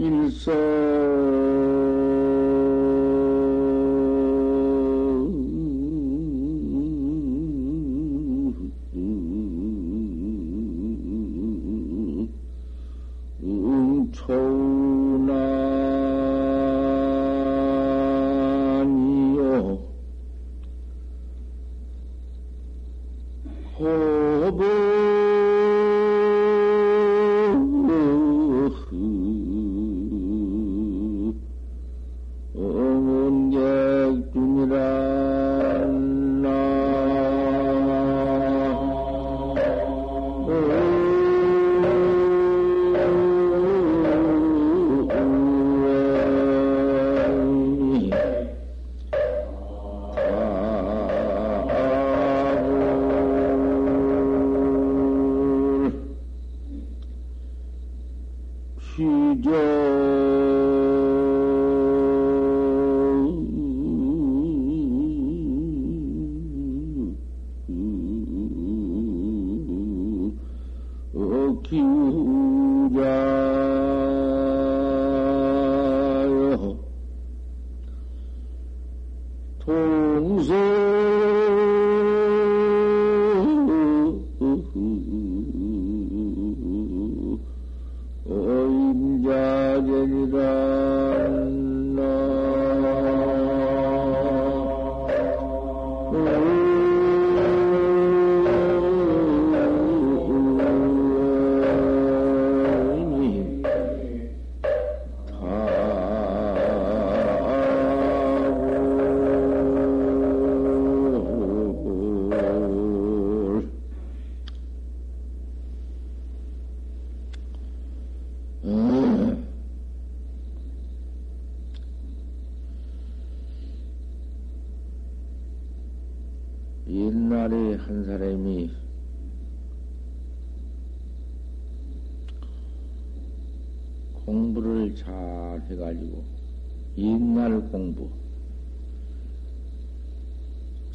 일서 옛날에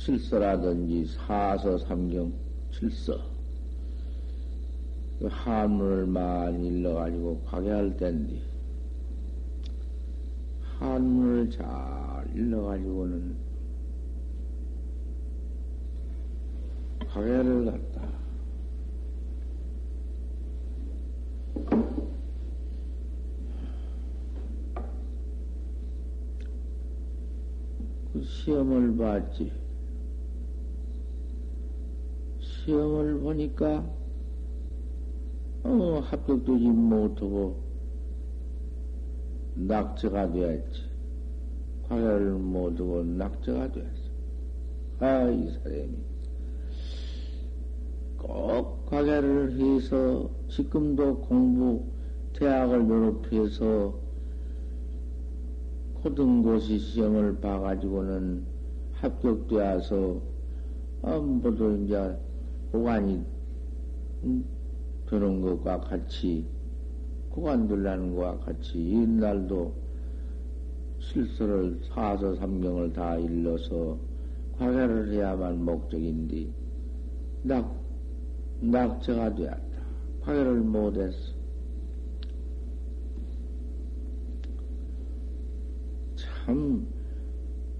칠서라든지 사서 삼경 칠서 그 한문을 많이 일러가지고 과계할 때인데 한문을 잘 일러가지고는 과계를 갖다 그 시험을 봤지. 시험을 보니까 어, 합격도 지 못하고 낙제가 되었지. 과외를 못하고 낙제가 되었어. 아, 이 사람이. 꼭 과외를 해서 지금도 공부, 대학을 졸업해서 고등고시 시험을 봐가지고는 합격되어서, 아, 모두 이제 고관이 되는 것과 같이, 고관 들라는 것과 같이, 옛날도 실서를 사서 삼경을 다 일러서 과외를 해야만 목적인데, 낙, 낙제가 되었다. 과외를 못했어. 참,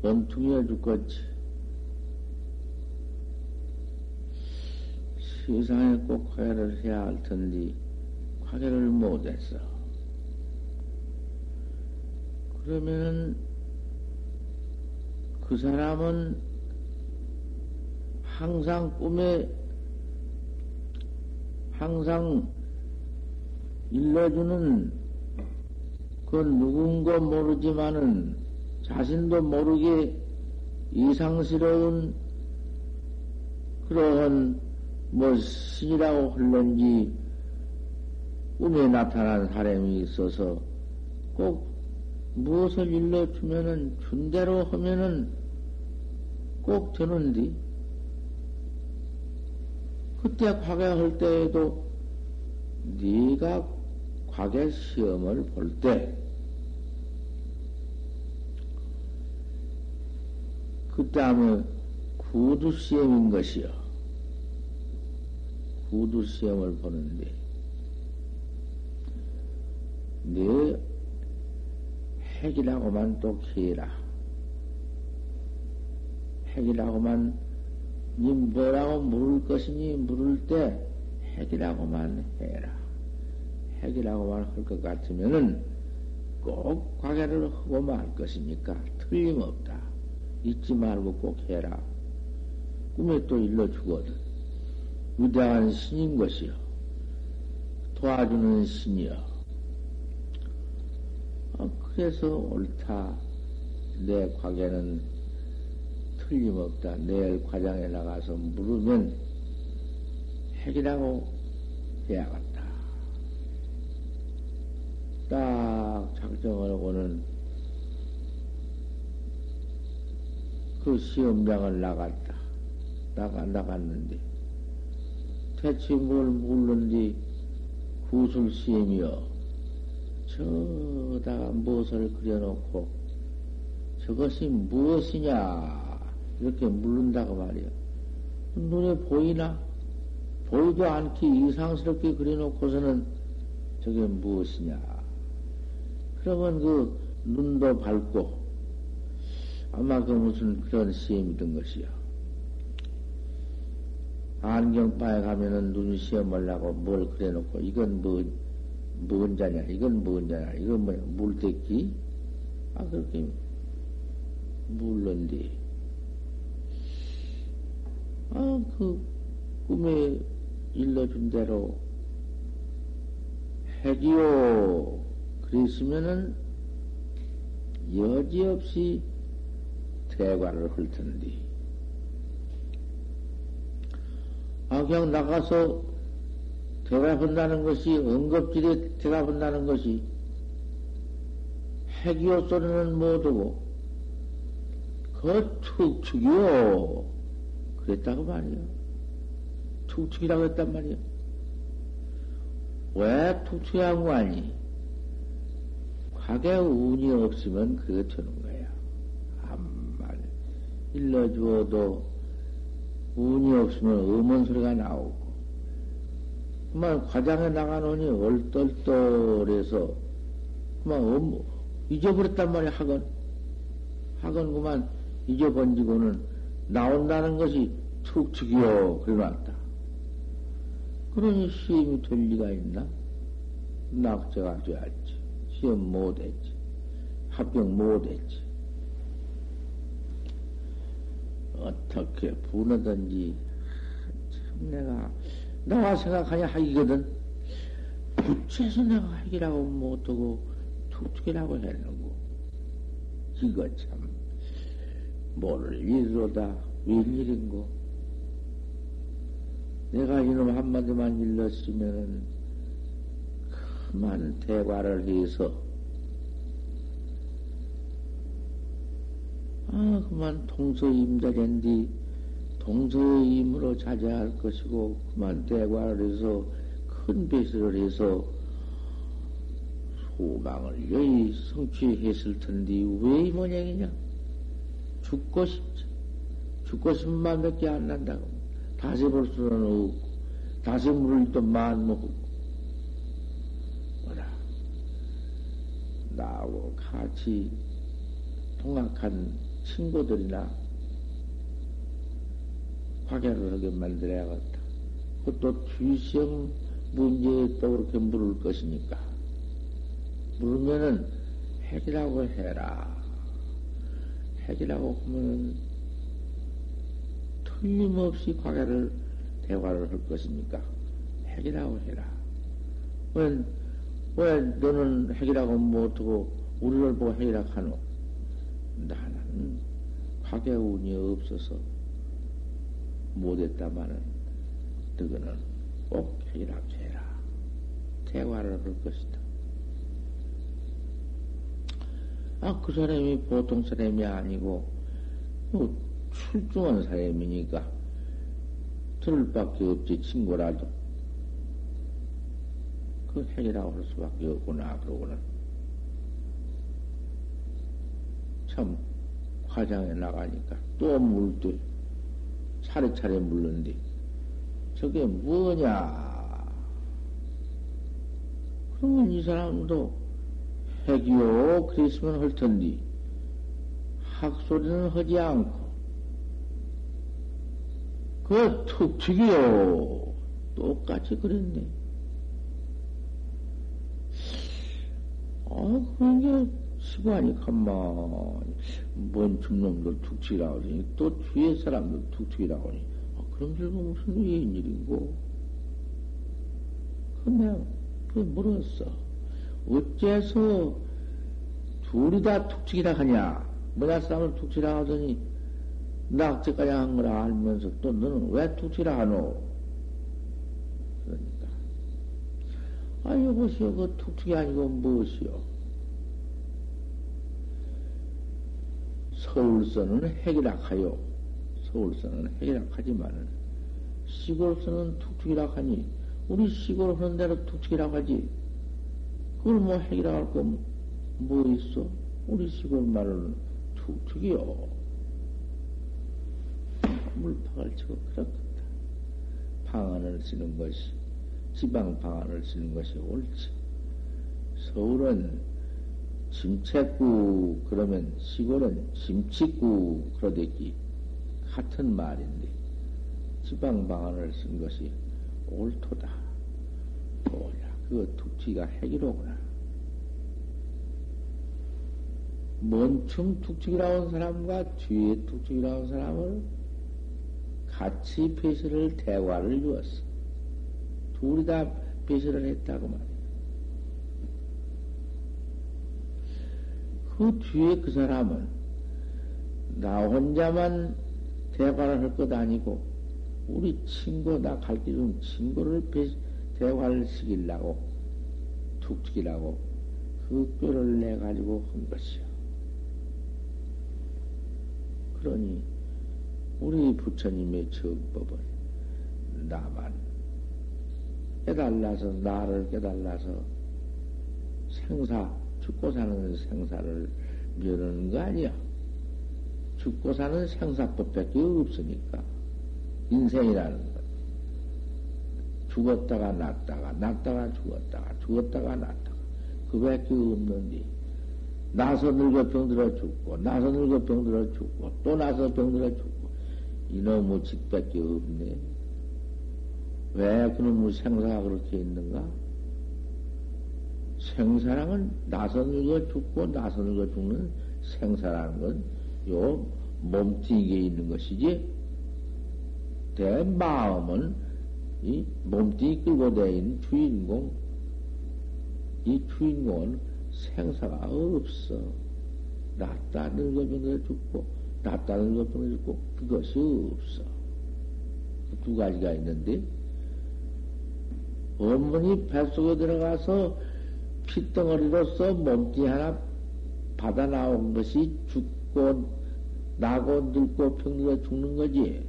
원통이어 죽겠지. 세상에 꼭 과외를 해야 할 텐데, 과외를 못했어. 그러면은, 그 사람은 항상 꿈에 항상 일러주는 그 누군가 모르지만은 자신도 모르게 이상스러운 그러한 뭐 신이라고 흘런지 꿈에 나타난 사람이 있어서 꼭 무엇을 일러주면은 준대로 하면은 꼭 되는데 그때 과거할 때에도 네가 과거 시험을 볼 때 그 다음에 구두 시험인 것이요. 구두시험을 보는데, 내 핵이라고만 또 해라. 핵이라고만 니 뭐라고 물을 것이니 물을 때 핵이라고만 해라. 핵이라고만 할 것 같으면은 꼭 과계를 하고 말 것이니까 틀림없다. 잊지 말고 꼭 해라. 꿈에 또 일러 주거든. 위대한 신인 것이요. 도와주는 신이요. 어, 그래서 옳다. 내 과계는 틀림없다. 내일 과장에 나가서 물으면 핵이라고 해야겠다. 딱 작정을 하고는 그 시험장을 나갔다. 나가, 나갔는데, 대체 뭘 물는지 구술 시험이여. 저다가 무엇을 그려놓고, 저것이 무엇이냐, 이렇게 물른다고 말이야. 눈에 보이나? 보이도 않게 이상스럽게 그려놓고서는 저게 무엇이냐. 그러면 그 눈도 밝고, 아마 그 무슨 그런 시험이던 것이요. 안경바에 가면은 눈 시험하려고 뭘 그래놓고, 이건 뭐, 뭔 자냐, 이건 뭔 자냐, 이건 뭐야, 물대기? 아, 그렇게 물론디. 아, 그 꿈에 일러준 대로 핵이요. 그랬으면은 여지없이 할 텐데. 아, 그냥 나가서 대답한다는 것이, 응급질에 대답한다는 것이, 핵이요 소리는 못하고, 그 툭툭이요. 그랬다고 말이요. 툭툭이라고 했단 말이요. 왜 툭툭이하고 하니? 과거 운이 없으면 그게 되는 거야. 암말 일러주어도 운이 없으면 음원 소리가 나오고, 그만 과장에 나가노니 얼떨떨해서 그만 음, 잊어버렸단 말이야, 학원. 학원 그만 잊어번지고는 나온다는 것이 툭툭이요, 그래놨다. 그러니 시험이 될 리가 있나? 낙제가 돼야지. 시험 못했지. 합격 못했지. 어떻게 분하든지, 참 내가, 나와 생각하냐 하기거든. 부채서 내가 하기라고 못하고, 툭툭이라고 했는고. 이거 참, 모를 일로다. 웬일인고. 내가 이놈 한마디만 일렀으면은, 그만 대화를 해서, 아, 그만 동서임자된디, 동서임으로 자제할 것이고, 그만 대화를 해서, 큰 배설을 해서, 소망을 여의 성취했을 텐데, 왜 이 모양이냐? 죽고 싶지. 죽고 싶은 마음밖에 안 난다고. 다시 볼 수는 없고, 다시 물을 또 만먹고. 뭐라. 나하고 같이 통학한 친구들이나 화계를 하게 만들어야겠다. 그것도 뒤시험 문제에 또 그렇게 물을 것이니까. 물으면은 핵이라고 해라. 핵이라고 하면은 틀림없이 과거를 대화를 할 것이니까 핵이라고 해라. 왜, 왜 너는 핵이라고 못하고 우리를 보고 핵이라고 하노? 나는 과거 운이 없어서 못했다마는 너희는 꼭 핵이라고 해라. 대화를 할 것이다. 아, 그 사람이 보통 사람이 아니고, 뭐, 출중한 사람이니까, 들을 밖에 없지, 친구라도. 그 핵이라고 할 수밖에 없구나, 그러고는. 참, 화장에 나가니까 또 물도 차례차례 물는데, 저게 뭐냐? 그러면 이 사람도 핵이요 그랬으면 할 텐데 학소리는 하지 않고 그 툭툭이요 똑같이 그랬네. 아 그런 게 시간이 가만히 뭔 줌놈들 툭툭이라고 하니 또 주위의 사람들 툭툭이라고 하니 아, 그럼 저거 무슨 웬일인고? 근데 그 물었어. 어째서 둘이 다 툭툭이라 하냐? 뭐냐 싸움을 툭툭이라 하더니 낙제까지 한 거라 알면서 또 너는 왜 툭툭이라 하노? 그러니까 아 이것이요 그 툭툭이 아니고 무엇이요? 서울서는 핵이락하요. 서울서는 핵이락하지만은 시골서는 툭툭이라 하니 우리 시골 하는 대로 툭툭이라 하지. 그걸 뭐 핵이라 할거뭐 있어? 우리 시골 말은 툭툭이요. 물팍을 치고 그렇겠다. 방안을 쓰는 것이 지방 방안을 쓰는 것이 옳지. 서울은 짐채구 그러면 시골은 짐치구 그러듯이 같은 말인데 지방 방안을 쓴 것이 옳도다. 뭐야 그 툭치가 핵이로구나. 먼춤 툭치기라온 사람과 뒤에 툭치기라온 사람을 같이 배설을 대화를 주었어. 둘이 다 배설을 했다고 말이야. 그 뒤에 그 사람은 나 혼자만 대화를 할 것 아니고 우리 친구 나 갈길 친구를 대화를 시키려고 툭툭이라고 그 뼈를 내 가지고 한 것이요. 그러니 우리 부처님의 정법은 나만 깨달아서 나를 깨달아서 생사 죽고 사는 생사를 멸하는 거 아니야. 죽고 사는 생사법밖에 없으니까. 인생이라는 것. 죽었다가 났다가, 났다가 죽었다가, 죽었다가 났다가. 그 밖에 없는데. 나서 늙어 병들어 죽고, 나서 늙어 병들어 죽고, 또 나서 병들어 죽고. 이놈의 직밖에 없네. 왜 그놈의 생사가 그렇게 있는가? 생사랑은 나서 늙어 죽고 나서 늙어 죽는 생사라는 건 요 몸뚱이에 있는 것이지 내 마음은 이 몸뚱이 끌고 다니는 주인공 이 주인공은 생사가 없어. 낫다 늙어 병들어 죽고 낫다 늙어 병들어 죽고 그것이 없어. 그두 가지가 있는데 어머니 뱃속에 들어가서 핏덩어리로서 몸뚱이 하나 받아 나온 것이 죽고 나고 늙고 병들어 죽는 거지.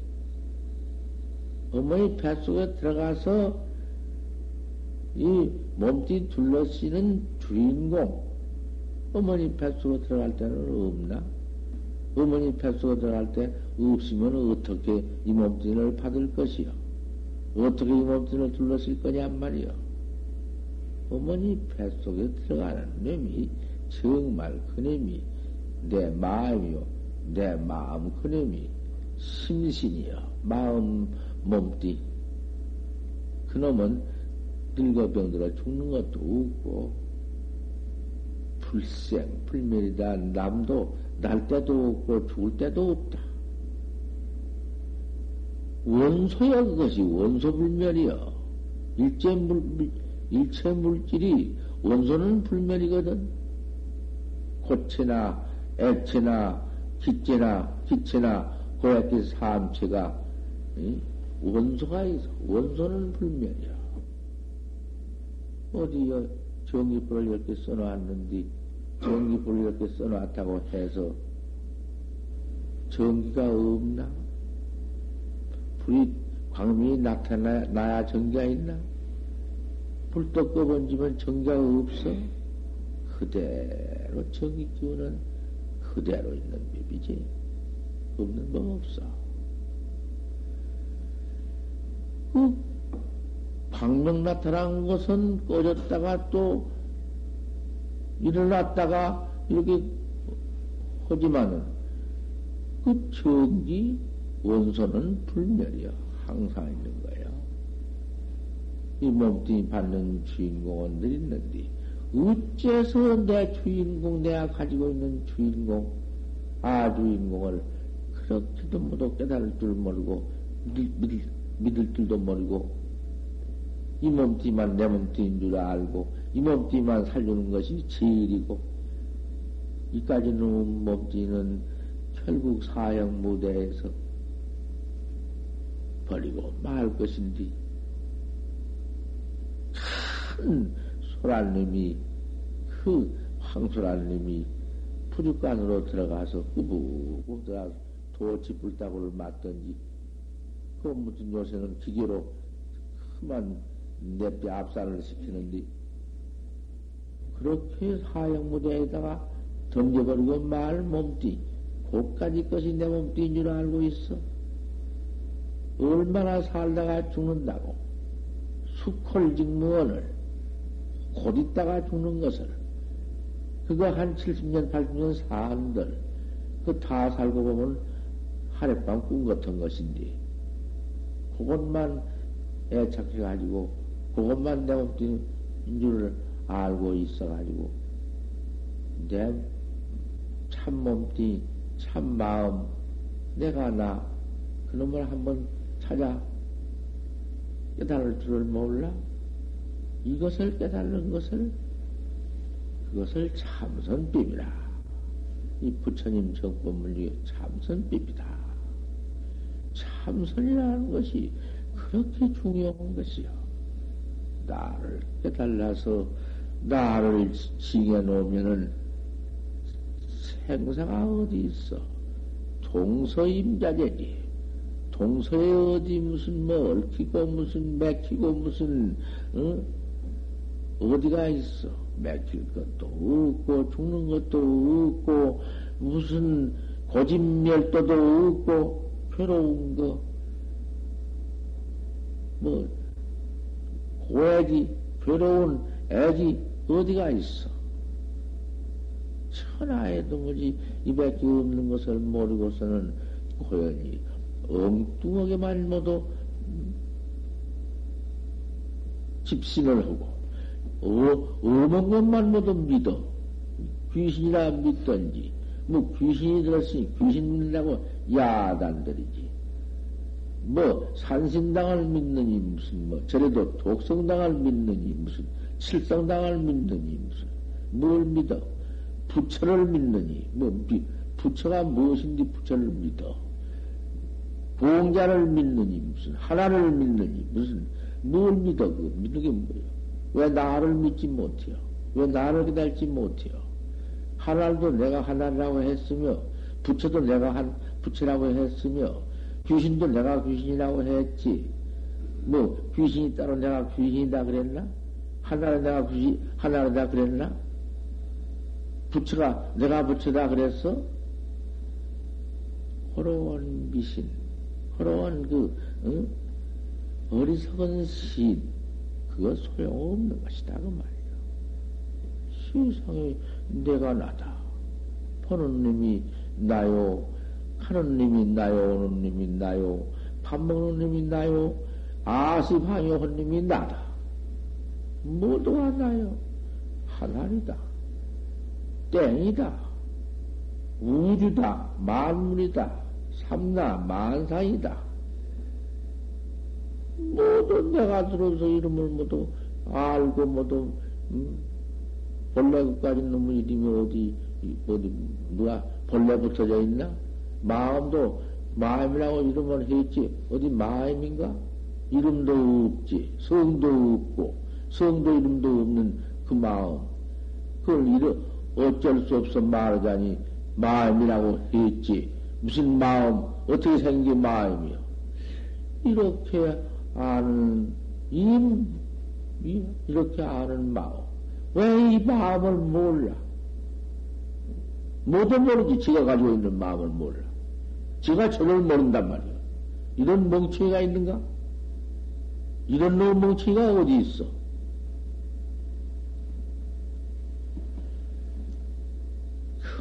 어머니 뱃속에 들어가서 이 몸뚱이 둘러쓰는 주인공, 어머니 뱃속에 들어갈 때는 없나? 어머니 뱃속에 들어갈 때 없으면 어떻게 이 몸뚱이를 받을 것이요? 어떻게 이 몸뚱이를 둘러쓸 거냐 말이요? 어머니 뱃속에 들어가는 놈이 정말 그놈이 내 마음이요. 내 마음 그놈이 심신이요. 마음 몸띠. 그놈은 늙어 병들어 죽는 것도 없고 불생 불멸이다. 남도 날 때도 없고 죽을 때도 없다. 원소야 그것이 원소불멸이여. 일제불 일체 물질이 원소는 불멸이거든. 고체나 액체나 기체나 기체나 고약기 삼체가 원소가 있어. 원소는 불멸이야. 어디요 전기불을 이렇게 써놓았는데 전기불을 이렇게 써놨다고 해서 전기가 없나? 불이 광명이 나타나야 전기가 있나? 불떡 꺼번지면 정자가 없어. 그대로 정이 기운은 그대로 있는 법이지. 없는 법 없어. 그 광명 나타난 것은 꺼졌다가 또 일어났다가 이렇게 하지만은 그 정기 원소는 불멸이야. 항상 있는 거야. 이 몸뚱이 받는 주인공은 늘 있는데, 어째서 내 주인공, 내가 가지고 있는 주인공, 아 주인공을 그렇게도 모두 깨달을 줄 모르고, 믿을, 믿을, 믿을 줄도 모르고, 이 몸뚱이만 내 몸뚱이인 줄 알고, 이 몸뚱이만 살려는 것이 제일이고, 이까지는 몸뚱이는 결국 사형 무대에서 버리고 말 것인데, 큰 소란님이, 그 황소란님이 푸죽간으로 들어가서 꾸부고 들어가서 도치 불다구를 맞던지, 그 무슨 요새는 기계로 그만 내뼈 압살을 시키는데, 그렇게 사형 무대에다가 던져버리고 말 몸띠, 고까지 것이 내 몸띠인 줄 알고 있어. 얼마나 살다가 죽는다고. 수콜직무원을 곧 있다가 죽는 것을 그거 한 70년, 80년 사한들 그 다 살고 보면 하룻밤 꿈 같은 것인데 그것만 애착해가지고 그것만 내 몸뚱인 줄 알고 있어가지고 내 참 몸뚱이 참 마음 내가 나 그놈을 한번 찾아 깨달을 줄을 몰라? 이것을 깨달는 것을 그것을 참선법이라. 이 부처님 정법물 중에 참선법이다. 참선이라는 것이 그렇게 중요한 것이요. 나를 깨달아서 나를 징해 놓으면은 생사가 어디 있어? 동서임자제지. 동서에 어디 무슨 뭐 얽히고 무슨 맥히고 무슨 어? 어디가 있어? 맥힐 것도 없고 죽는 것도 없고 무슨 고집멸도도 없고 괴로운 거 뭐 고애지 괴로운 애지 어디가 있어? 천하에도 뭐지 이밖에 없는 것을 모르고서는 고연히 엉뚱하게만 모두 집신을 하고, 어, 어먼 것만 모두 믿어. 귀신이라 믿던지, 뭐 귀신이 들었으니 귀신 믿는다고 야단들이지. 뭐 산신당을 믿느니 무슨 뭐 저래도 독성당을 믿느니 무슨 칠성당을 믿느니 무슨 뭘 믿어? 부처를 믿느니 뭐 부처가 무엇인지 부처를 믿어. 보자를 믿느니 무슨 하나를 믿느니 무슨 뭘 믿어 그 믿는 게 뭐예요? 왜 나를 믿지 못해요? 왜 나를 기다리지 못해요? 하나도 내가 하나라고 했으며 부처도 내가 한 부처라고 했으며 귀신도 내가 귀신이라고 했지. 뭐 귀신이 따로 내가 귀신이다 그랬나? 하나를 내가 귀신 하나를 다 그랬나? 부처가 내가 부처다 그랬어? 호로원 미신. 그런 그 응? 어리석은 신 그거 소용없는 것이다 그 말이야. 세상에 내가 나다. 보는 놈이 나요. 가는 놈이 나요. 오는 놈이 나요. 밥 먹는 놈이 나요. 아시방요한 놈이 나다. 모두가 나요. 하나이다. 땡이다. 우주다. 만물이다. 삼나 만상이다. 모두 내가 들어서 이름을 모두 알고 모두 음? 본래까지 놈의 이름이 어디 어디 누가 본래 붙어져 있나? 마음도 마음이라고 이름을 했지 어디 마음인가? 이름도 없지 성도 없고 성도 이름도 없는 그 마음 그걸 이름 어쩔 수 없어 말하자니 마음이라고 했지 무슨 마음, 어떻게 생긴 마음이요? 이렇게 아는, 이, 이렇게 아는 마음. 왜 이 마음을 몰라? 모두 모르지. 지가 가지고 있는 마음을 몰라. 지가 저를 모른단 말이야. 이런 멍청이가 있는가? 이런 놈 멍청이가 어디 있어?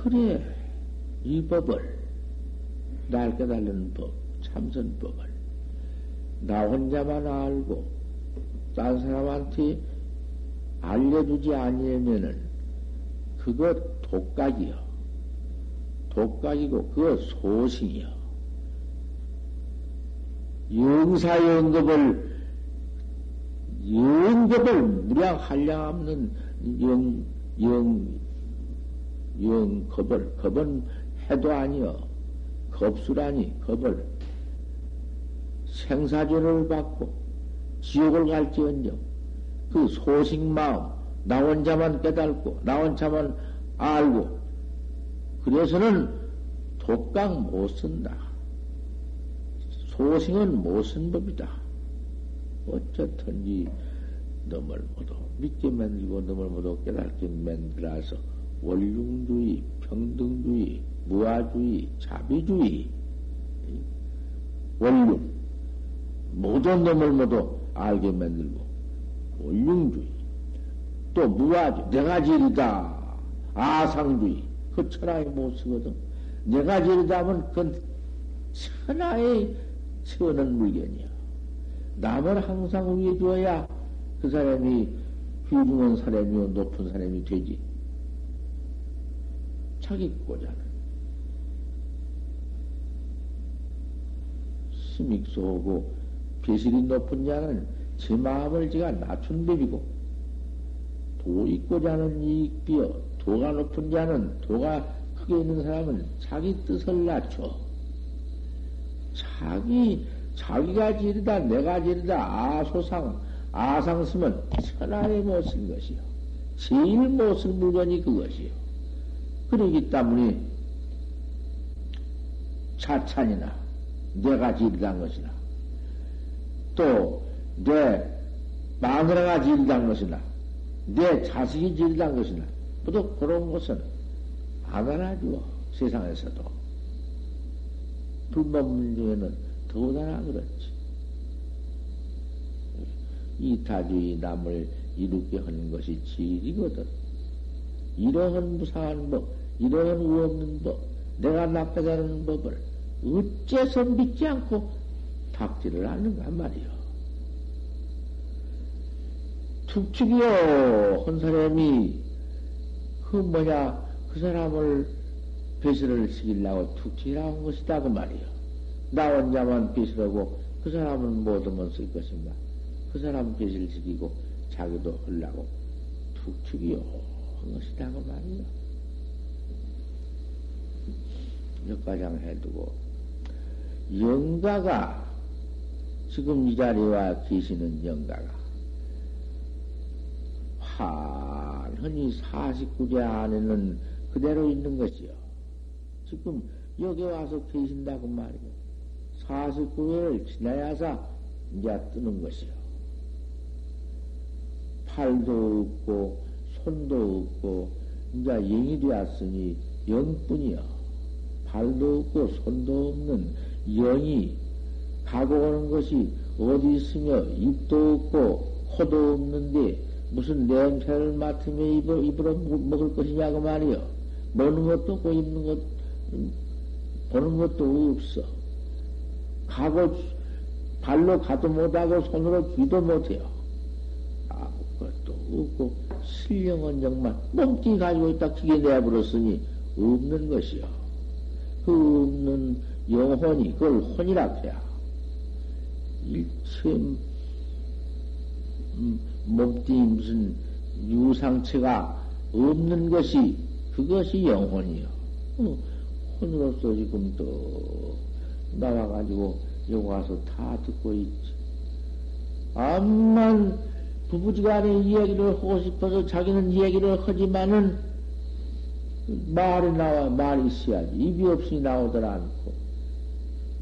그래, 이 법을, 날 깨달는 법, 참선법을, 나 혼자만 알고, 딴 사람한테 알려주지 아니면은, 그거 독각이요. 독각이고, 그거 소승이요. 영사연급을, 영급을 무량 한량 없는 영, 영, 영, 겁을, 겁은 해도 아니여. 겁수라니, 겁을. 생사전을 받고, 지옥을 갈지언정, 그 소식 마음, 나 혼자만 깨달고, 나 혼자만 알고, 그래서는 독강 못 쓴다. 소식은 못 쓴 법이다. 어쨌든지, 너을 모두 믿게 만들고 너을 모두 깨닫게 만들어서 원륜주의, 평등주의, 무아주의, 자비주의, 원륜, 모든 놈을 모두 알게 만들고, 원륜주의, 또 무아주의, 내가 제일이다, 아상주의, 그 천하에 못 쓰거든. 내가 제일이다 하면 그건 천하에 세우는 물건이야. 남을 항상 위해 주어야 그 사람이 휘중한 사람이요, 높은 사람이 되지. 자기 꼬자는 스믹소하고 배실이 높은 자는 제 마음을 제가 낮춘 법이고 도 있고자 하는 이익비어 도가 높은 자는 도가 크게 있는 사람은 자기 뜻을 낮춰. 자기 자기가 지르다 내가 지르다 아소상 아상 쓰면 천하에 못쓴 것이요. 제일 못 쓴 물건이 그것이요. 그러기 때문에 자찬이나 내가 지르단 것이나 또 내 마누라가 지르단 것이나 내 자식이 지르단 것이나 모두 그런 것은 안 알아주어 세상에서도. 불법 문제에는 더더나 그렇지. 이타주의 남을 이롭게 하는 것이 지이거든. 이러한 무상한 법, 이러한 우 없는 법, 내가 나쁘다는 법을 어째서 믿지 않고 닥지를 않는가 말이요. 툭축이요, 한 사람이, 그 뭐냐, 그 사람을 배설을 시키려고 툭축이라고 한 것이다, 그 말이요. 나 혼자만 배설하고 그 사람은 못하면 쓸 것인가. 그 사람 배설 시키고 자기도 하려고 툭축이요. 한 것이다, 그 말이요. 역과장 해두고, 영가가, 지금 이 자리에 와 계시는 영가가, 환히 49제 안에는 그대로 있는 것이요. 지금 여기 와서 계신다고 말이요. 49회를 지나야서 이제 뜨는 것이요. 팔도 없고, 손도 없고, 이제 영이 되었으니 영뿐이요. 발도 없고 손도 없는 영이 가고 오는 것이 어디 있으며 입도 없고 코도 없는데 무슨 냄새를 맡으며 입을, 입으로 먹을 것이냐고 말이요. 먹는 것도 없고 입는 것, 보는 것도 없어. 가고, 발로 가도 못하고 손으로 귀도 못해요. 아무것도 없고, 실령은 정말 멍띠 가지고 있다 크게 내버렸으니 없는 것이요. 그 없는 영혼이 그걸 혼이라 해야. 일체 음, 몸띠 무슨 유상체가 없는 것이 그것이 영혼이요. 어, 혼으로서 지금 또 나와가지고 여기 와서 다 듣고 있지. 암만 부부지간에 이야기를 하고 싶어서 자기는 이야기를 하지만은 말이 나와, 말이 있어야지. 입이 없으니 나오들 않고.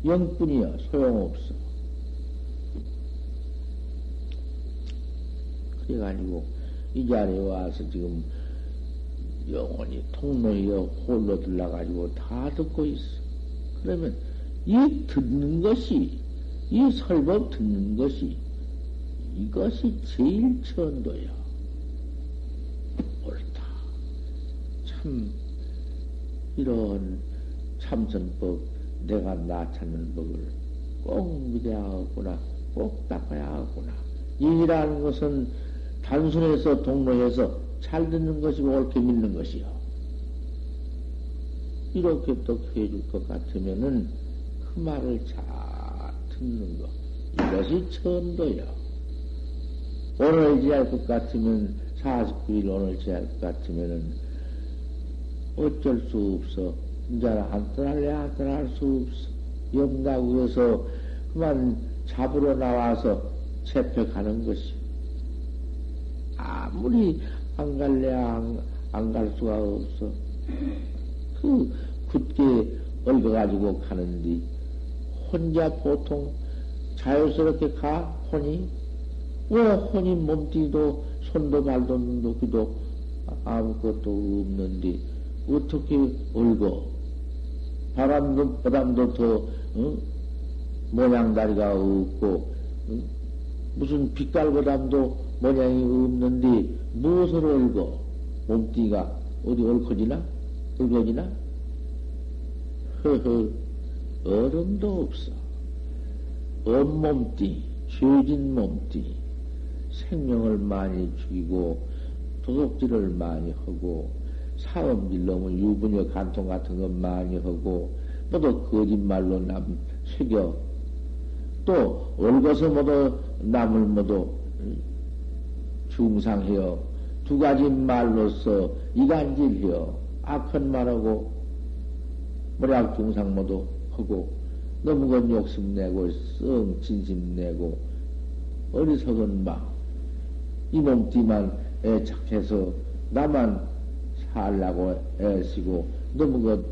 영뿐이야. 소용없어. 그래가지고, 이 자리에 와서 지금 영원히 통로에 홀로 들러가지고 다 듣고 있어. 그러면 이 듣는 것이, 이 설법 듣는 것이, 이것이 제일 천도야. 참, 이런 참선법, 내가 나 찾는 법을 꼭 믿어야 하구나, 꼭 닦아야 하구나. 이라는 것은 단순해서 동로해서 잘 듣는 것이고 옳게 믿는 것이요. 이렇게 또 해줄 것 같으면은 그 말을 잘 듣는 것. 이것이 천도요. 오늘 지할 것 같으면 49일 오늘 지할 것 같으면은 어쩔 수 없어. 떠날래 안 떠날 수 없어. 영나구에서 그만 잡으러 나와서 채펴가는 것이. 아무리 안 갈래 안갈 수가 없어. 그 굳게 얽어가지고 가는데 혼자 보통 자유스럽게 가 혼이 왜 혼이 몸띠도 손도 발도 눈도 귀도 아무것도 없는데 어떻게 얽어 바람도 바람도 더 어? 모양다리가 없고 어? 무슨 빛깔보담도 모양이 없는데 무엇을 얽어 몸띠가 어디 얽어지나 얽어지나 허허 얼음도 없어 온몸띠 죄진 몸띠 생명을 많이 죽이고 도둑질을 많이 하고 사업질 너무 유부녀 간통 같은 것 많이 하고 모두 거짓말로 남 속여 또 얽어서 모두 남을 모두 중상해요. 두 가지 말로서 이간질해요. 악한 말하고 모략 중상 모두 하고 너무 건 욕심 내고 썩 진심 내고 어리석은 마. 이 몸띠만 애착해서 나만 살라고 애쓰고 너무 것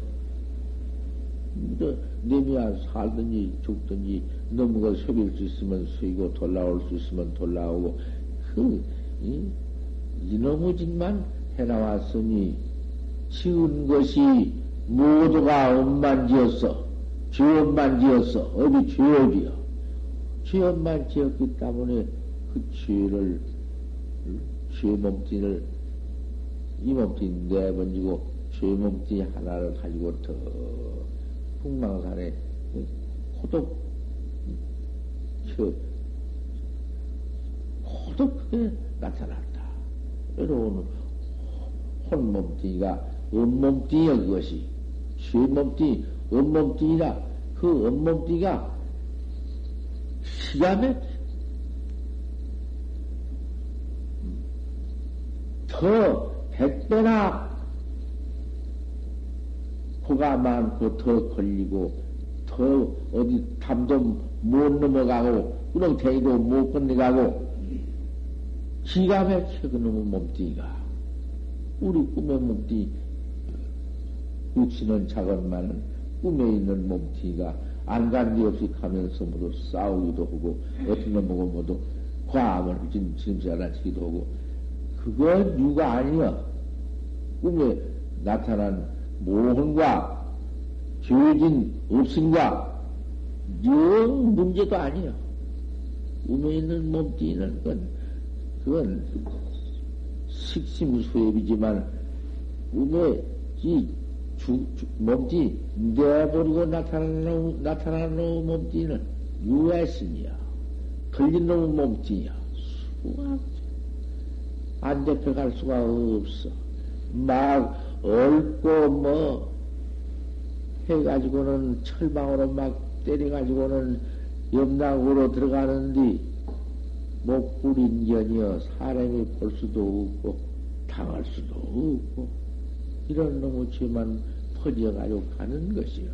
내미야 살든지 죽든지 너무 것 속일 수 있으면 속이고 돌아올 수 있으면 돌아오고 그 이, 이놈의 짓만 해나왔으니 지은 것이 모두가 엄만 지었어. 죄업만 지었어. 어디 죄업이야. 죄업만 지었기 때문에 그 죄를, 죄 몸뚱이를, 이 몸뚱이 내번지고 죄 몸뚱이 하나를 가지고 더 풍망산에 호독, 저, 호독하게 나타났다. 외로운 혼몸뚱이가 온몸뚱이야, 그것이. 죄몸뚱이, 온몸뚱이라 그 온몸뚱이가 시간에 더 백배나 코가 많고 더 걸리고 더 어디 담도 못 넘어가고 꾸렁탱이도 못 건너가고 기가 막혀 그놈의 몸뚱이가. 우리 꿈의 몸뚱이 육신은 작은만 꿈에 있는 몸뚱이가 안간데 없이 가면서 모두 싸우기도 하고 어떤 놈하고 모두 과함을 진, 짐살하시기도 하고 그건 유가 아니여 꿈에 나타난 모혼과 죄진 없음과 영 문제도 아니여 꿈에 있는 몸뚱이는 그건 그건 식심수협이지만 꿈에 이 주, 주, 몸띠 내버리고 나타나는, 나타나는 몸띠는 유해신이야. 걸린 놈 몸띠야. 수가 안 잡혀갈 수가 없어. 막 얽고 뭐 해가지고는 철망으로 막 때려가지고는 염락으로 들어가는데 목불인 견이여 사람이 볼 수도 없고 당할 수도 없고 이런 놈의 죄만 퍼져가지고 가는 것이요.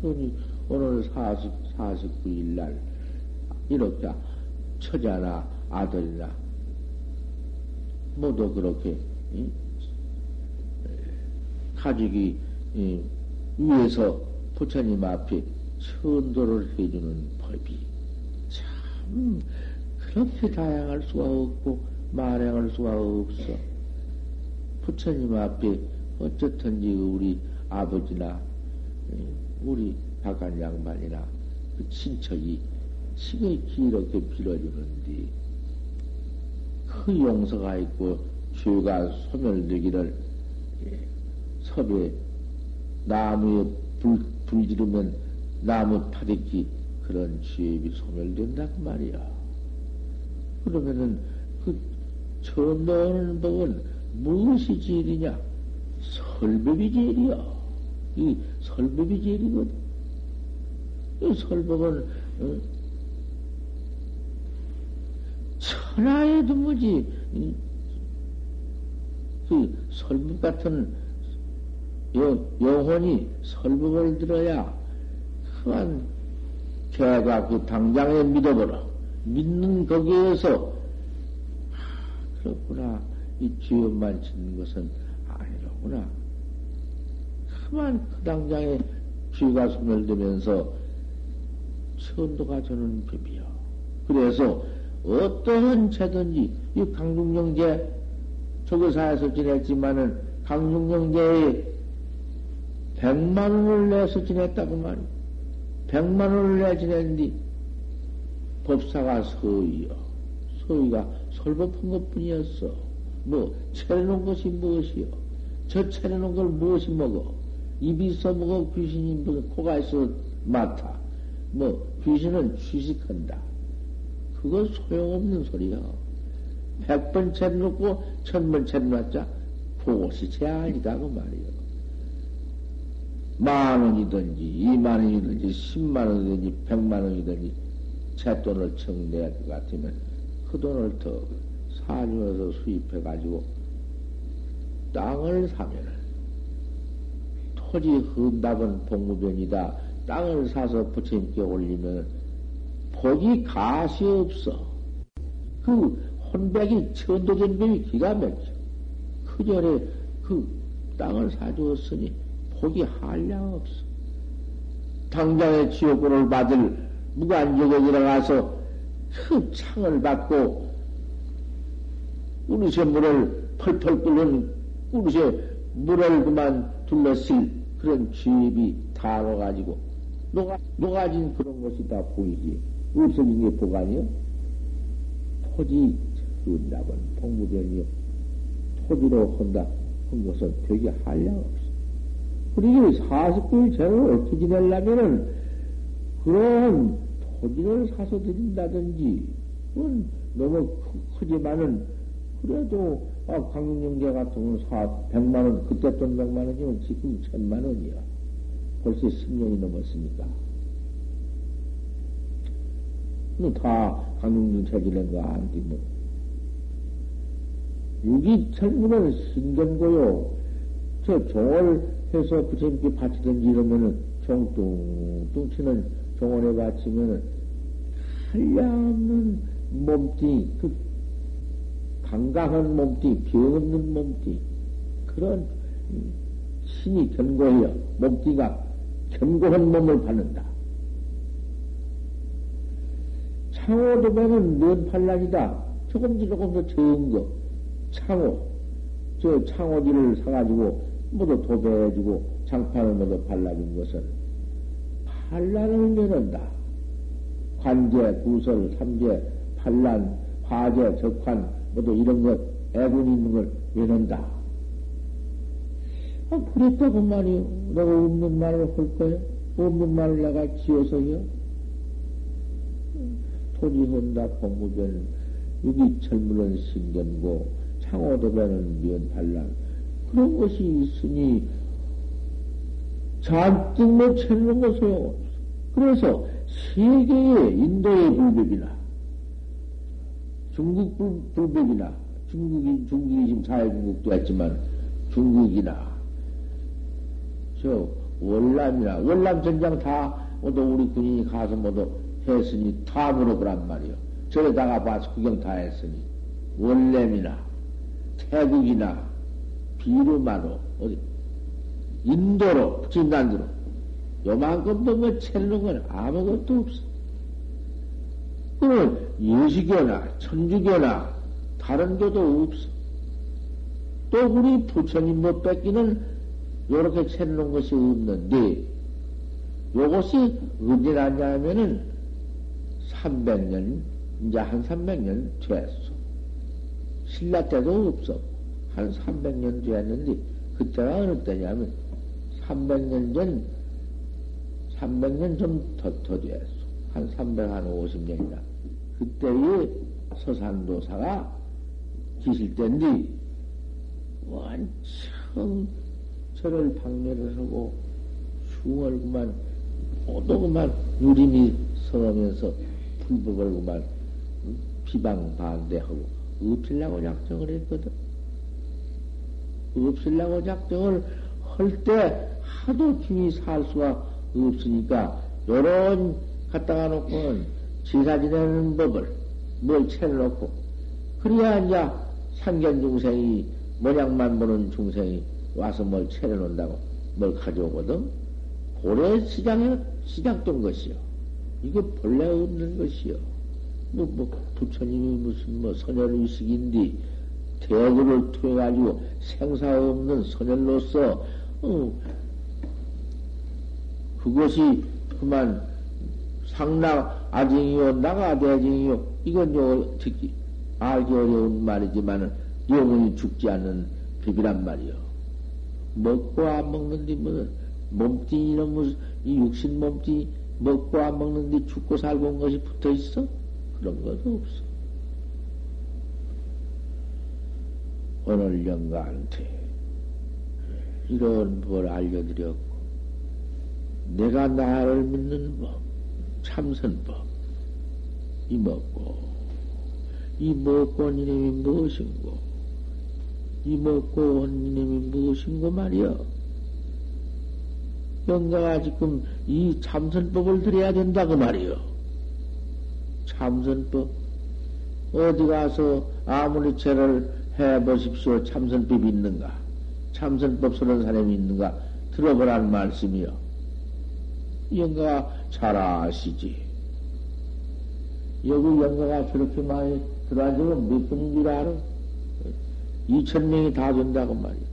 그러니 오늘 40, 49일 날 이렇게 처자나 아들이나 모두 그렇게 이? 가족이 이, 위에서 부처님 앞에 천도를 해주는 법이 참 그렇게 다양할 수가 없고 말행할 수가 없어. 부처님 앞에 어쨌든지 우리 아버지나 우리 박한 양반이나 그 친척이 지극히 이렇게 빌어주는데 그 용서가 있고 죄가 소멸되기를 섭외 나무에 불, 불 지르면 나무 파대기 그런 취업이 소멸된다 그 말이야. 그러면은 그 처음 나오는 법은 무엇이 제일이냐? 설법이 제일이야. 이 설법이 제일이거든. 이 설법은 어? 천하에도 뭐지 그 설법 같은 영, 영혼이 설법을 들어야 그만 걔가 그 당장에 믿어버려. 믿는 거기에서 아, 그렇구나. 이 죄업만 짓는 것은 아니로구나. 그만 그 당장에 죄가 소멸되면서 천도가 저는 법이요. 그래서 어떠한 죄든지 이 강중영제 조교사에서 지냈지만은 강중영제에 백만 원을 내서 지냈다고 말이야. 백만 원을 내 지냈는데 법사가 서의요. 서의가 설법한 것 뿐이었어. 뭐 차려놓은 것이 무엇이요? 저 차려놓은 걸 무엇이 먹어? 입이 있어 먹어 귀신이 뭐 코가 있어 맡아. 뭐 귀신은 취식한다. 그거 소용없는 소리야. 백 번 차려놓고 천 번 차려놨자 그것이 제 아니다 그 말이요. 만 원이든지 이만 원이든지 십만 원이든지 백만 원이든지 제 돈을 청내야 것 같으면 그 돈을 더 사주에서 수입해 가지고 땅을 사면은 토지 흠답은 복무변이다. 땅을 사서 부처님께 올리면 복이 가시 없어. 그 혼백이 천도전병이 기가 막혀. 그 전에 그 땅을 사주었으니 복이 한량 없어. 당장에 지옥고를 받을 무관적에 들어가서 그 창을 받고 우리새 물을 펄펄 끓는 우리새 물을 그만 둘러쓸 그런 쥐입이 다 녹아지고 녹아, 녹아진 그런 것이 다 보이지. 없어진 게 보관이요? 토지 은답은 복무변이요. 토지로 한다 한 것은 되게 한량 그리고 사십구일 죄를 어떻게 지내려면은 그런 토지를 사서 드린다든지 그건 너무 크 지만은 그래도 아, 강릉영제 같은 건 사, 백만원, 그때 돈 백만 원이면 지금 천만 원이야. 벌써 10년이 넘었으니까. 다 강릉중 체질인 거 아는데 뭐. 유기철문은 신경고요. 저 종을 해서 부처님께 바치든지 이러면은 종뚱뚱 치는 종원에 바치면은 한량없는 몸뚱이, 그 강강한 몸뚱이, 병 없는 몸뚱이, 그런 신이 견고해요. 몸뚱이가 견고한 몸을 받는다. 창호도 보면 면팔란이다. 조금 조금 더 적은 거. 창호. 저 창호지를 사가지고 모두 도배해주고 장판을 모두 발라준 것은 반란을 면한다. 관제, 구설, 삼재, 반란, 화재, 적환 모두 이런 것 애군 있는 걸 면한다. 아, 그랬다고 말이요. 내가 없는 말을 할 거예요? 없는 말을 내가 지어서요? 토지혼다 공무변 유기철물은 신견고 창호도변은 면반란 그런 것이 있으니 잔뜩 뭐 찾는 거 소용없어. 그래서 세계의 인도의 불법이나 중국 불, 불법이나 중국이 중국이 지금 자유중국도 했지만 중국이나 저 월남이나 월남 전장 다 모두 우리 군인이 가서 모두 했으니 다 물어보란 말이요. 저에다가 봐서 구경 다 했으니 월남이나 태국이나 비루마로, 어디, 인도로, 진단으로, 요만큼 보면 채는 건 아무것도 없어. 그건 예식교나 천주교나 다른 교도 없어. 또 우리 부처님 못 뺏기는 요렇게 채놓은 것이 없는데, 요것이 언제 났냐 하면은 300년, 이제 한 300년 됐어. 신라 때도 없어. 한 300년 되었는데, 그때가 어느 때냐면, 300년 전, 300년 좀 더, 더 됐어. 한 350년이나. 그때의 서산도사가 계실 때인데, 완청 저를 방면을 하고, 흉을 그만, 모두 그만 유림이 서러면서 불법을 그만 비방 반대하고, 없으려고 작정을 했거든. 없으려고 작정을 할 때 하도 힘이 살 수가 없으니까, 요런 갖다가 놓고는 제사 지내는 법을 뭘 채워놓고, 그래야 이제 상견 중생이, 모양만 보는 중생이 와서 뭘 차려놓는다고 뭘 가져오거든? 고래 시장에 시작된 것이요. 이거 본래 없는 것이요. 뭐, 뭐, 부처님이 무슨 뭐 선열의식인데, 대구를 통해가지고 생사 없는 선열로서, 어, 그것이 그만 상나 아징이요, 나가 대징이요, 이건 요, 듣기, 알기 어려운 말이지만은, 영원히 죽지 않는 법이란 말이요. 먹고 안 먹는데, 뭐, 몸뚱이 이놈의, 이 육신 몸뚱이 먹고 안 먹는데 죽고 살고 온 것이 붙어 있어? 그런 것도 없어. 오늘 영가한테 이런 걸 알려드렸고, 내가 나를 믿는 법, 참선법, 이 먹고, 이 먹고 온 이름이 무엇인고, 이 먹고 온 이름이 무엇인고 말이여. 영가가 지금 이 참선법을 들여야 된다고 말이여. 참선법. 어디 가서 아무리 죄를 해 보십시오. 참선법이 있는가? 참선법 쓰는 사람이 있는가? 들어보란 말씀이요. 영가가 잘 아시지. 여기 영가가 저렇게 많이 들어와지면 몇 분인 줄 알아? 2천 명이 다 된다고 말이야.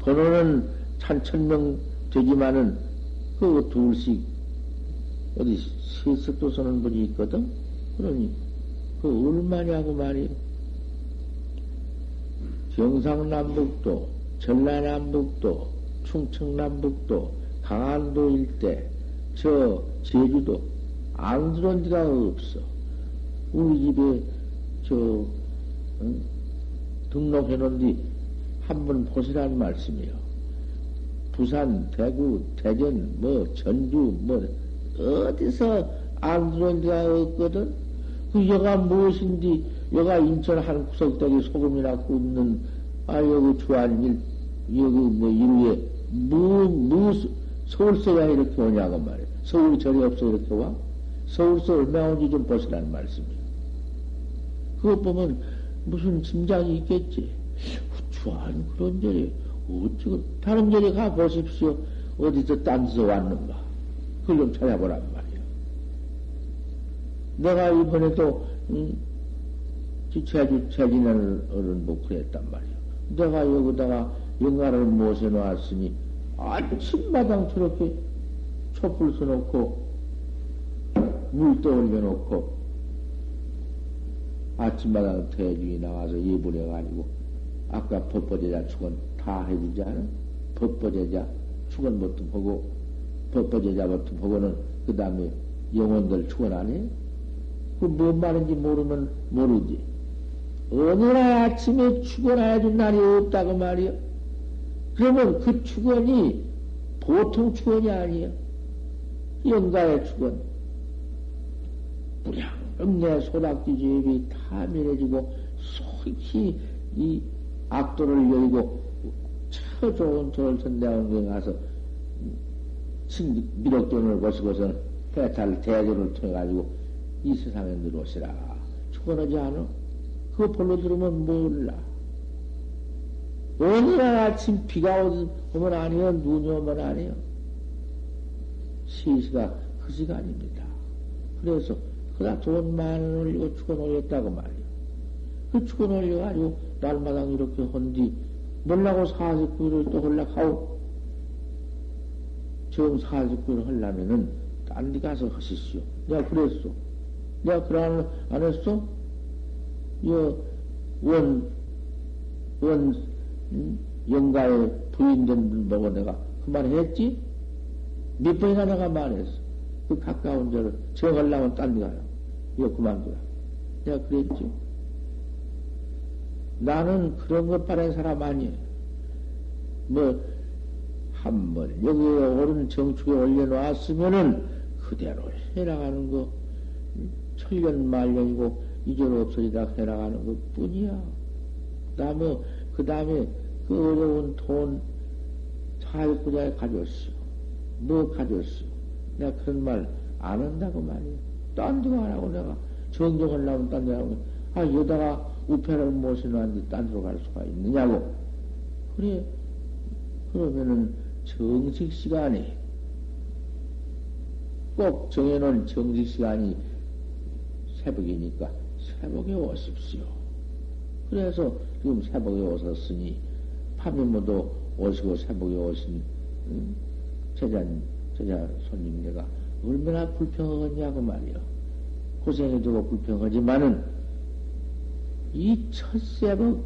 번호는 천천 명 되지만은 그 둘씩 어디 세석도 서는 분이 있거든? 그러니 그 얼마냐고 말이야. 경상남북도, 전라남북도, 충청남북도, 강안도 일대, 저 제주도 안 들어온 데가 없어. 우리 집에 저 응? 등록해 놓은 뒤 한번 보시라는 말씀이요. 부산, 대구, 대전, 뭐 전주, 뭐 어디서 안 들어온 데가 없거든. 그 여가 무엇인지 여가 인천 한 구석대기 소금이나 굽는 아 여기 주안일 여기 뭐 이루에 무무 서울서야 이렇게 오냐고 말이야. 서울이 절이 없어 이렇게 와? 서울서 얼마 온지 좀 보시라는 말씀이야. 그것 보면 무슨 짐작이 있겠지. 주안 그런 절이 어찌고 다른 절에 가 보십시오. 어디서 딴 데서 왔는가. 그걸 좀 찾아보란 말이야. 내가 이번에도 음, 제주 체지나는 어른 뭐 그랬단 말이야. 내가 여기다가 영화를 모셔 놓았으니 아침마당 저렇게 촛불 써놓고 물 떠올려 놓고 아침마당 대중이 나와서 예불해가지고 아까 법보제자 축은 다 해주지 않아? 법보제자 축은 뭐도 보고 법보제자부터 보고는 그 다음에 영혼들 축은 안 해? 그 뭔 말인지 모르면 모르지. 날 아침에 축원해준 날이 없다고 말이요. 그러면 그 축원이 보통 축원이 아니에요. 영가의 축원. 무량 내 소낙지 주입이 다 면해지고 속히 이 악도를 열고 처 좋은 돌을 선대원에 가서 미륵돈을 거시고서 해탈 대조를 통해 가지고 이 세상에 들어오시라. 축원하지 않아? 그거 별로 들으면 몰라. 날 아침 비가 오면 아니요, 눈이 오면 아니요. 시시가 그 시간입니다. 그래서 그다 돈 만 원 올리고 축원 올렸다고 말이요. 그 축원 올려가지고 날마당 이렇게 헌디 몰라고 49일을 또 올라가고 지금 49일 하려면은 딴 데 가서 하시시오. 내가 그랬어. 내가 그러안 안 했어? 여, 원, 원, 영가의 부인된 분 보고 내가 그 말 했지? 몇 번이나 내가 말했어. 그 가까운 데를 정하려면 딴데 가요. 이거 그만두라. 내가 그랬지. 나는 그런 것 바라는 사람 아니에요. 뭐, 한 번, 여기 옳은 정축에 올려놓았으면은 그대로 해나가는 거, 천년 말년이고, 이전 없어지다 해나가는 것 뿐이야. 그 다음에, 그 다음에, 그 어려운 돈, 사회구자에 가졌어. 뭐 가졌어. 내가 그런 말 안 한다고 말이야. 딴 데가 안 하고 내가 정정하려면 딴 데 하고, 아, 여다가 우편을 모셔놨는데 딴 데로 갈 수가 있느냐고. 그래. 그러면은 정식 시간에 꼭 정해놓은 정식 시간이 새벽이니까 새벽에 오십시오. 그래서 지금 새벽에 오셨으니 밤에 모두 오시고 새벽에 오신 응? 제자, 제자 손님 내가 얼마나 불평하겠냐고 말이요. 고생해주고 불평하지만은 이 첫 새벽,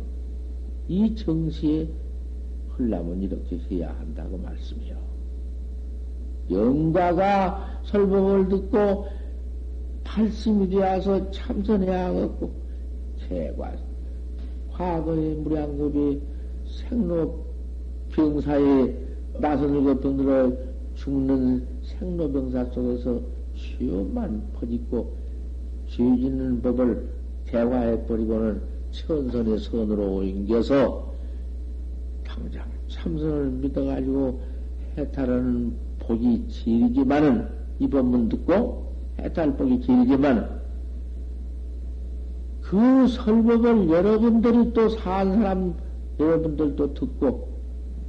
이 정시에 흘라면 이렇게 해야 한다고 말씀이요. 영가가 설법을 듣고 팔심이 되어서 참선해야 하겠고, 세관, 과거의 무량급이 생로 병사에 나선을고 병들어 죽는 생로병사 속에서 죄만 퍼짓고 죄 짓는 법을 대화해버리고는 천선의 선으로 옮겨서 당장 참선을 믿어가지고 해탈하는 복이 질이지만은 이 법문 듣고 해탈복이 질이지만 그 설법을 여러분들이 또 산 사람 여러분들도 듣고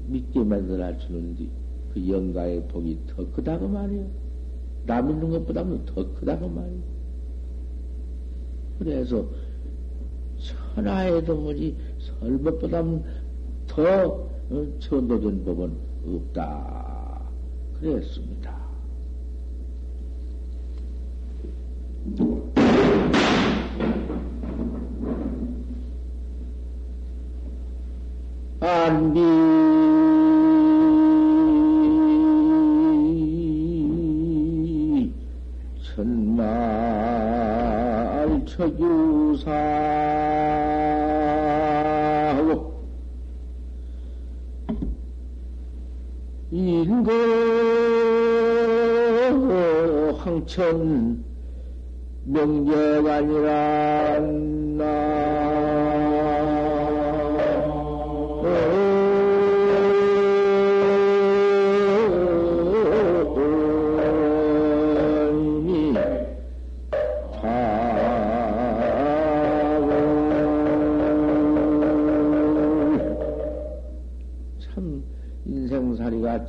믿게 만들어 주는데 그 영가의 복이 더 크다고 말이요. 남 있는 것보다는 더 크다고 말이요. 그래서 천하에도 뭐지 설법보다는 더 천도된 법은 없다. 그랬습니다. 안비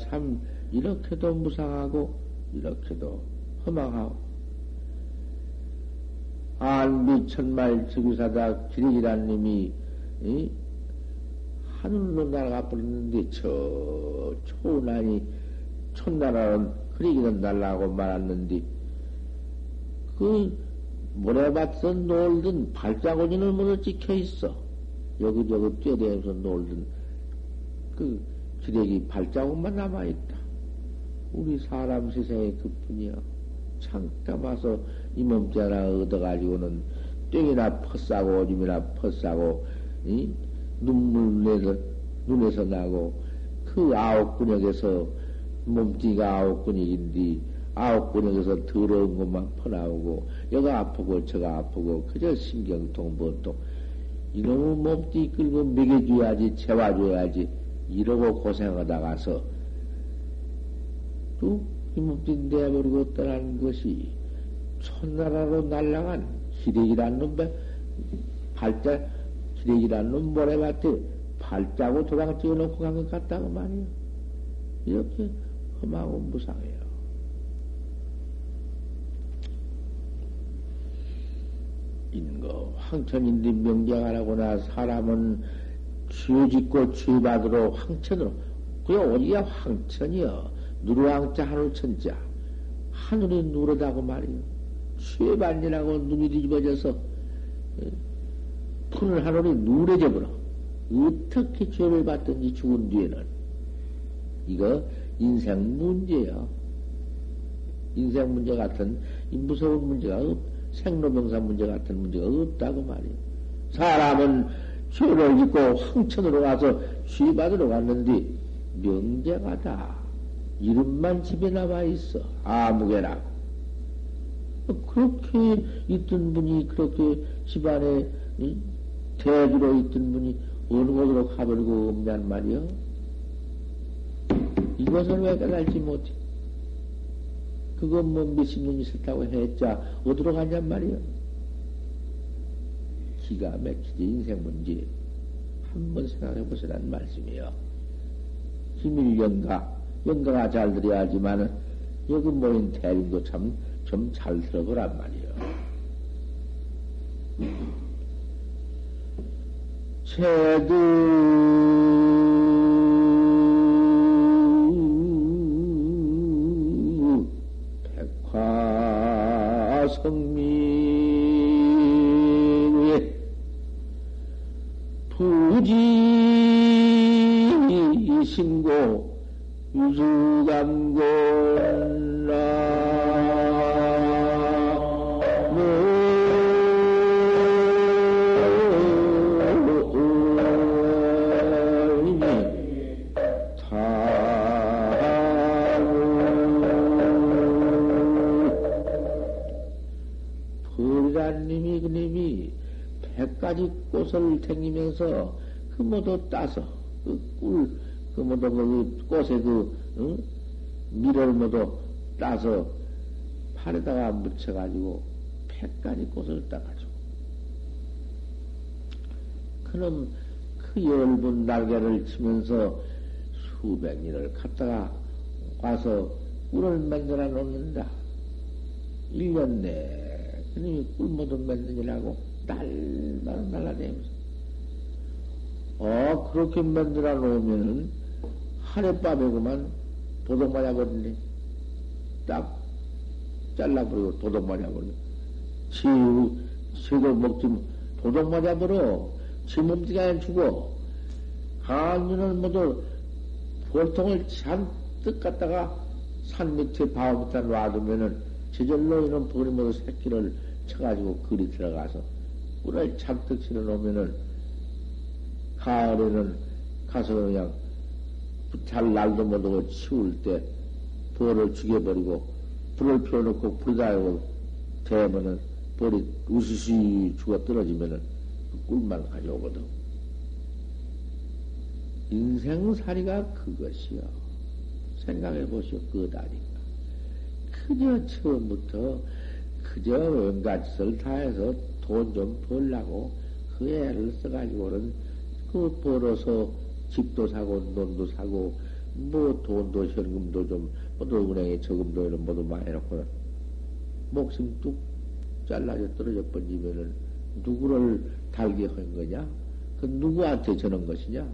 참 이렇게도 무상하고 이렇게도 험악하고 안비 천말 즉위사다 기리기란 님이 이? 하늘로 날아가 버렸는데 저 초운하니 촌나라는 그리기는 날라고 말았는데 그 모래밭에서 놀던 발자국이는 모두 찍혀 있어 여기저기 뛰어다니면서 놀던 그 기레기 발자국만 남아있다. 우리 사람 세상에 그뿐이야. 잠깐 와서 이 몸뚱 하나 얻어가지고는 땡이나 퍼싸고 오줌이나 퍼싸고 이? 눈물 내서 눈에서 나고 그 아홉 근육에서 몸뚱이가 아홉 근육인데 아홉 근육에서 더러운 것만 퍼나오고 여가 아프고 저가 아프고 그저 신경통 보통 이놈의 몸뚱이 끌고 먹여줘야지 재워줘야지 이러고 고생하다 가서 또 이 몸뚱이 내버리고 떠나는 것이 천나라로 날아간 기레기란 놈 발자 기레기란 놈 모래밭에 발자고 도장 찍어놓고 간 것 같다고 말이요. 이렇게 험하고 무상해요. 인거 황천인데 명장하라고나 사람은 죄 짓고 죄 받으러 황천으로. 그게 어디야 황천이여? 누르왕자 하늘천자. 하늘이 누르다고 말이요. 죄 받느라고 눈이 뒤집어져서 푸른 하늘이 누래져 버려. 어떻게 죄를 받든지 죽은 뒤에는. 이거 인생 문제야. 인생 문제 같은 이 무서운 문제가 없, 생로병사 문제 같은 문제가 없다고 말이야. 사람은 죄를 짓고 황천으로 가서 취받으러 갔는데 명제가 다. 이름만 집에 남아 있어. 아무개라고. 그렇게 있던 분이 그렇게 집안에 대주로 있던 분이 어느 곳으로 가버리고 없냔 말이요. 이것을 왜 깨달지 못해? 그건 뭐년 있었다고 했자 어디로 가냔 말이요. 기가 막히지 인생 문제 한번 생각해 보시란 말씀이요. 기밀 연가 연가가 잘 들어야지만은 여기 모인 대림도 참 좀 잘 들어보란 말이요. 제도 백화성미 부지 신고 유수감곤라 가지 꽃을 탱기면서 그 모두 따서 그 꿀, 그 모두 그 꽃에 그 응? 밀을 모두 따서 팔에다가 묻혀가지고 백가지 꽃을 따가지고 그놈 그 열분 날개를 치면서 수백 년을 갔다가 와서 꿀을 만들어 놓는다. 1년 내, 그놈이 꿀 모두 만드느라고 날날 날라다니면서. 어, 그렇게 만들어 놓으면은 하룻밤에 그만 도둑 맞아버리네. 딱 잘라버리고 도둑 맞아버리네. 지, 지도 먹지, 도둑 맞아버려. 지 몸뚱이 안 주고, 한눈을 모두 볼통을 잔뜩 갖다가 산 밑에 바위 밑에 놔두면은 저절로 이런 버리 모두 새끼를 쳐가지고 그리 들어가서 꿀을 잔뜩 실어 놓으면은 가을에는 가서 그냥 잘 날도 못하고 치울 때 벌을 죽여버리고 불을 피워놓고 불다하고 대면은 벌이 우스시 죽어 떨어지면은 그 꿀만 가져오거든. 인생살이가 그것이요. 생각해 보시오, 그다니까. 그저 처음부터 그저 온갖 짓을 다 해서 돈 좀 벌라고 그 애를 써가지고는 그 벌어서 집도 사고 돈도 사고 뭐 돈도 현금도 좀 모두 은행에 저금도 이런 모두 많이 해놓고는 목숨 뚝 잘라져 떨어져 번지면은 누구를 달게 한 거냐? 그 누구한테 저는 것이냐?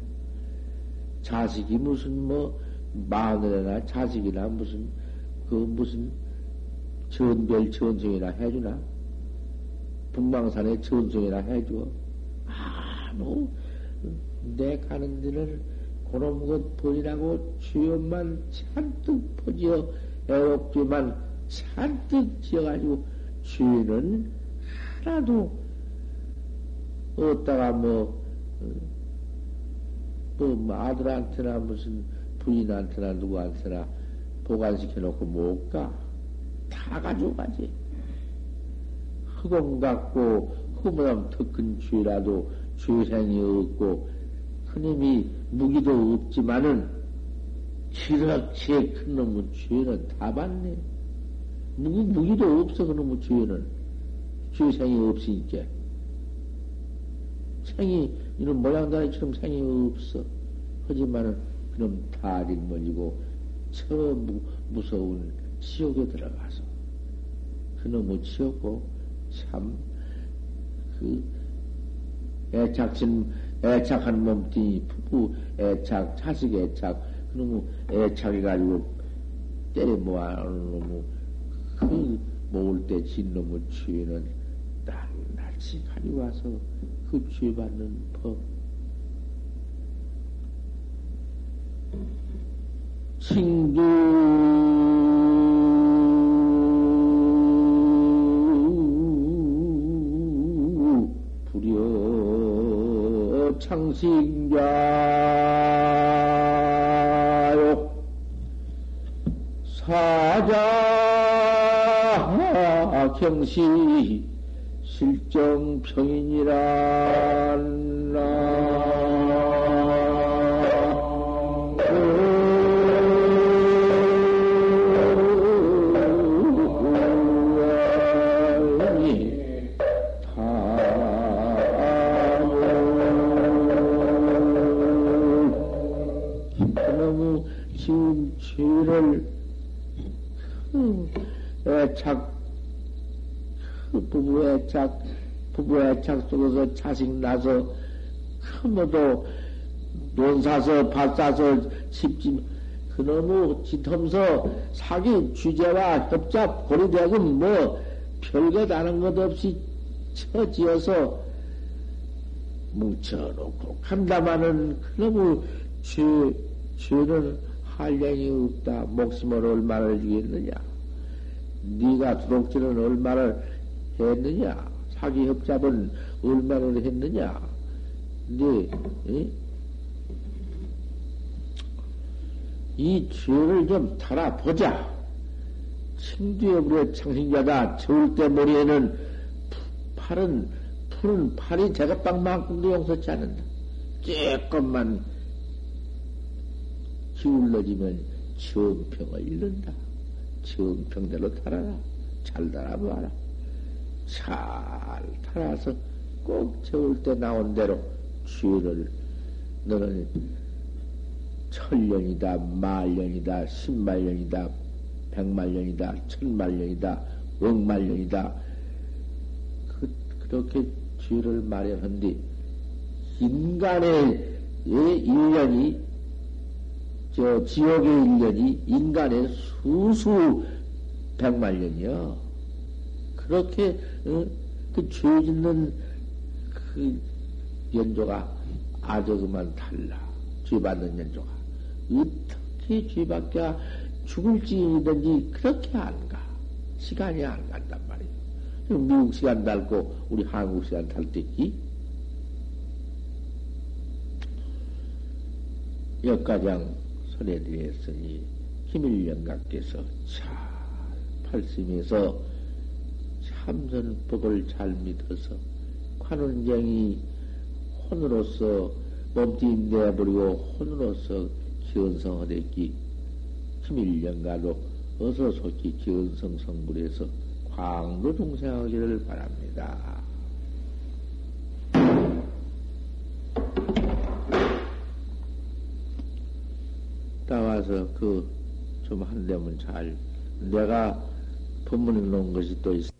자식이 무슨 뭐 마누라나 자식이나 무슨 그 무슨 전별 전송이나 해주나? 분방산에 전송이나 해줘. 아무, 내 가는 데는 그놈 것 버리라고 주연만 잔뜩 퍼지어 애롭지만 잔뜩 지어가지고 주인은 하나도 어디다가 뭐, 뭐, 아들한테나 무슨 부인한테나 누구한테나 보관시켜 놓고 못 가. 다 가져가지. 흑공 같고 흑모양 더큰 죄라도 죄생이 없고 그놈이 무기도 없지만은 지락치에 큰 놈의 죄는 다 받네. 무기, 무기도 없어 그놈의 죄는 죄생이 없으니까 생이 이런 모양다리처럼 생이 없어. 하지만은 그놈 다 일머리고 처음 무서운 지옥에 들어가서 그놈의 지옥고 참, 그, 애착심, 애착한 몸뚱이, 부부 애착, 자식 애착, 그놈의 애착해가지고 때려 모아놓은 놈의 그 모을 때 진 놈의 죄는 낱낱이 가지고 와서 그죄 받는 법. 칭두 불여 창신자요. 사자 경시 실정평인이 라 죄를 애착 부부 애착 부부 애착 속에서 자식 나서 큰모도 논 사서 밭 사서 집집 그놈의 짓하면서 사기 주제와 협잡 고리대금 뭐 별거 다른 것 없이 처지어서 뭉쳐놓고 간다마는 그놈의 죄, 죄는 한량이 없다. 목숨을 얼마나 주겠느냐? 네가 두록질은 얼마를 했느냐? 사기 협잡은 얼마나 했느냐? 네, 에? 이 죄를 좀 달아보자. 청두에 우리 창신자다. 때 머리에는 팔은, 푸른 팔이 제각방만큼도 용서치 않는다. 조금만 기울러지면 정평을 잃는다. 정평대로 달아라. 잘 달아봐라. 잘 달아서 꼭 재울 때 나온 대로 죄를 너는 천년이다, 만년이다, 십만년이다, 백만년이다, 천만년이다, 억만년이다. 그, 그렇게 죄를 마련한 뒤 인간의 일년이 저 지옥의 일년이 인간의 수수 백만 년이요. 그렇게 어? 그죄 짓는 그 연조가 아주 그만 달라. 죄 받는 연조가 어떻게 죄 받게 죽을 지이든지 그렇게 안 가. 시간이 안 간단 말이에요. 미국 시간 달고 우리 한국 시간 달 때기 여가장 설해드렸으니 김일영각께서 잘 팔심해서 참선법을 잘 믿어서 관원쟁이 혼으로서 몸뚱이 내버리고 혼으로서 기원성하랬기 김일영가도 어서 속히 기원성 성불에서 광로 중생하기를 바랍니다. 따와서 그 좀 한다면 잘 내가 법문에 놓은 것이 또 있어.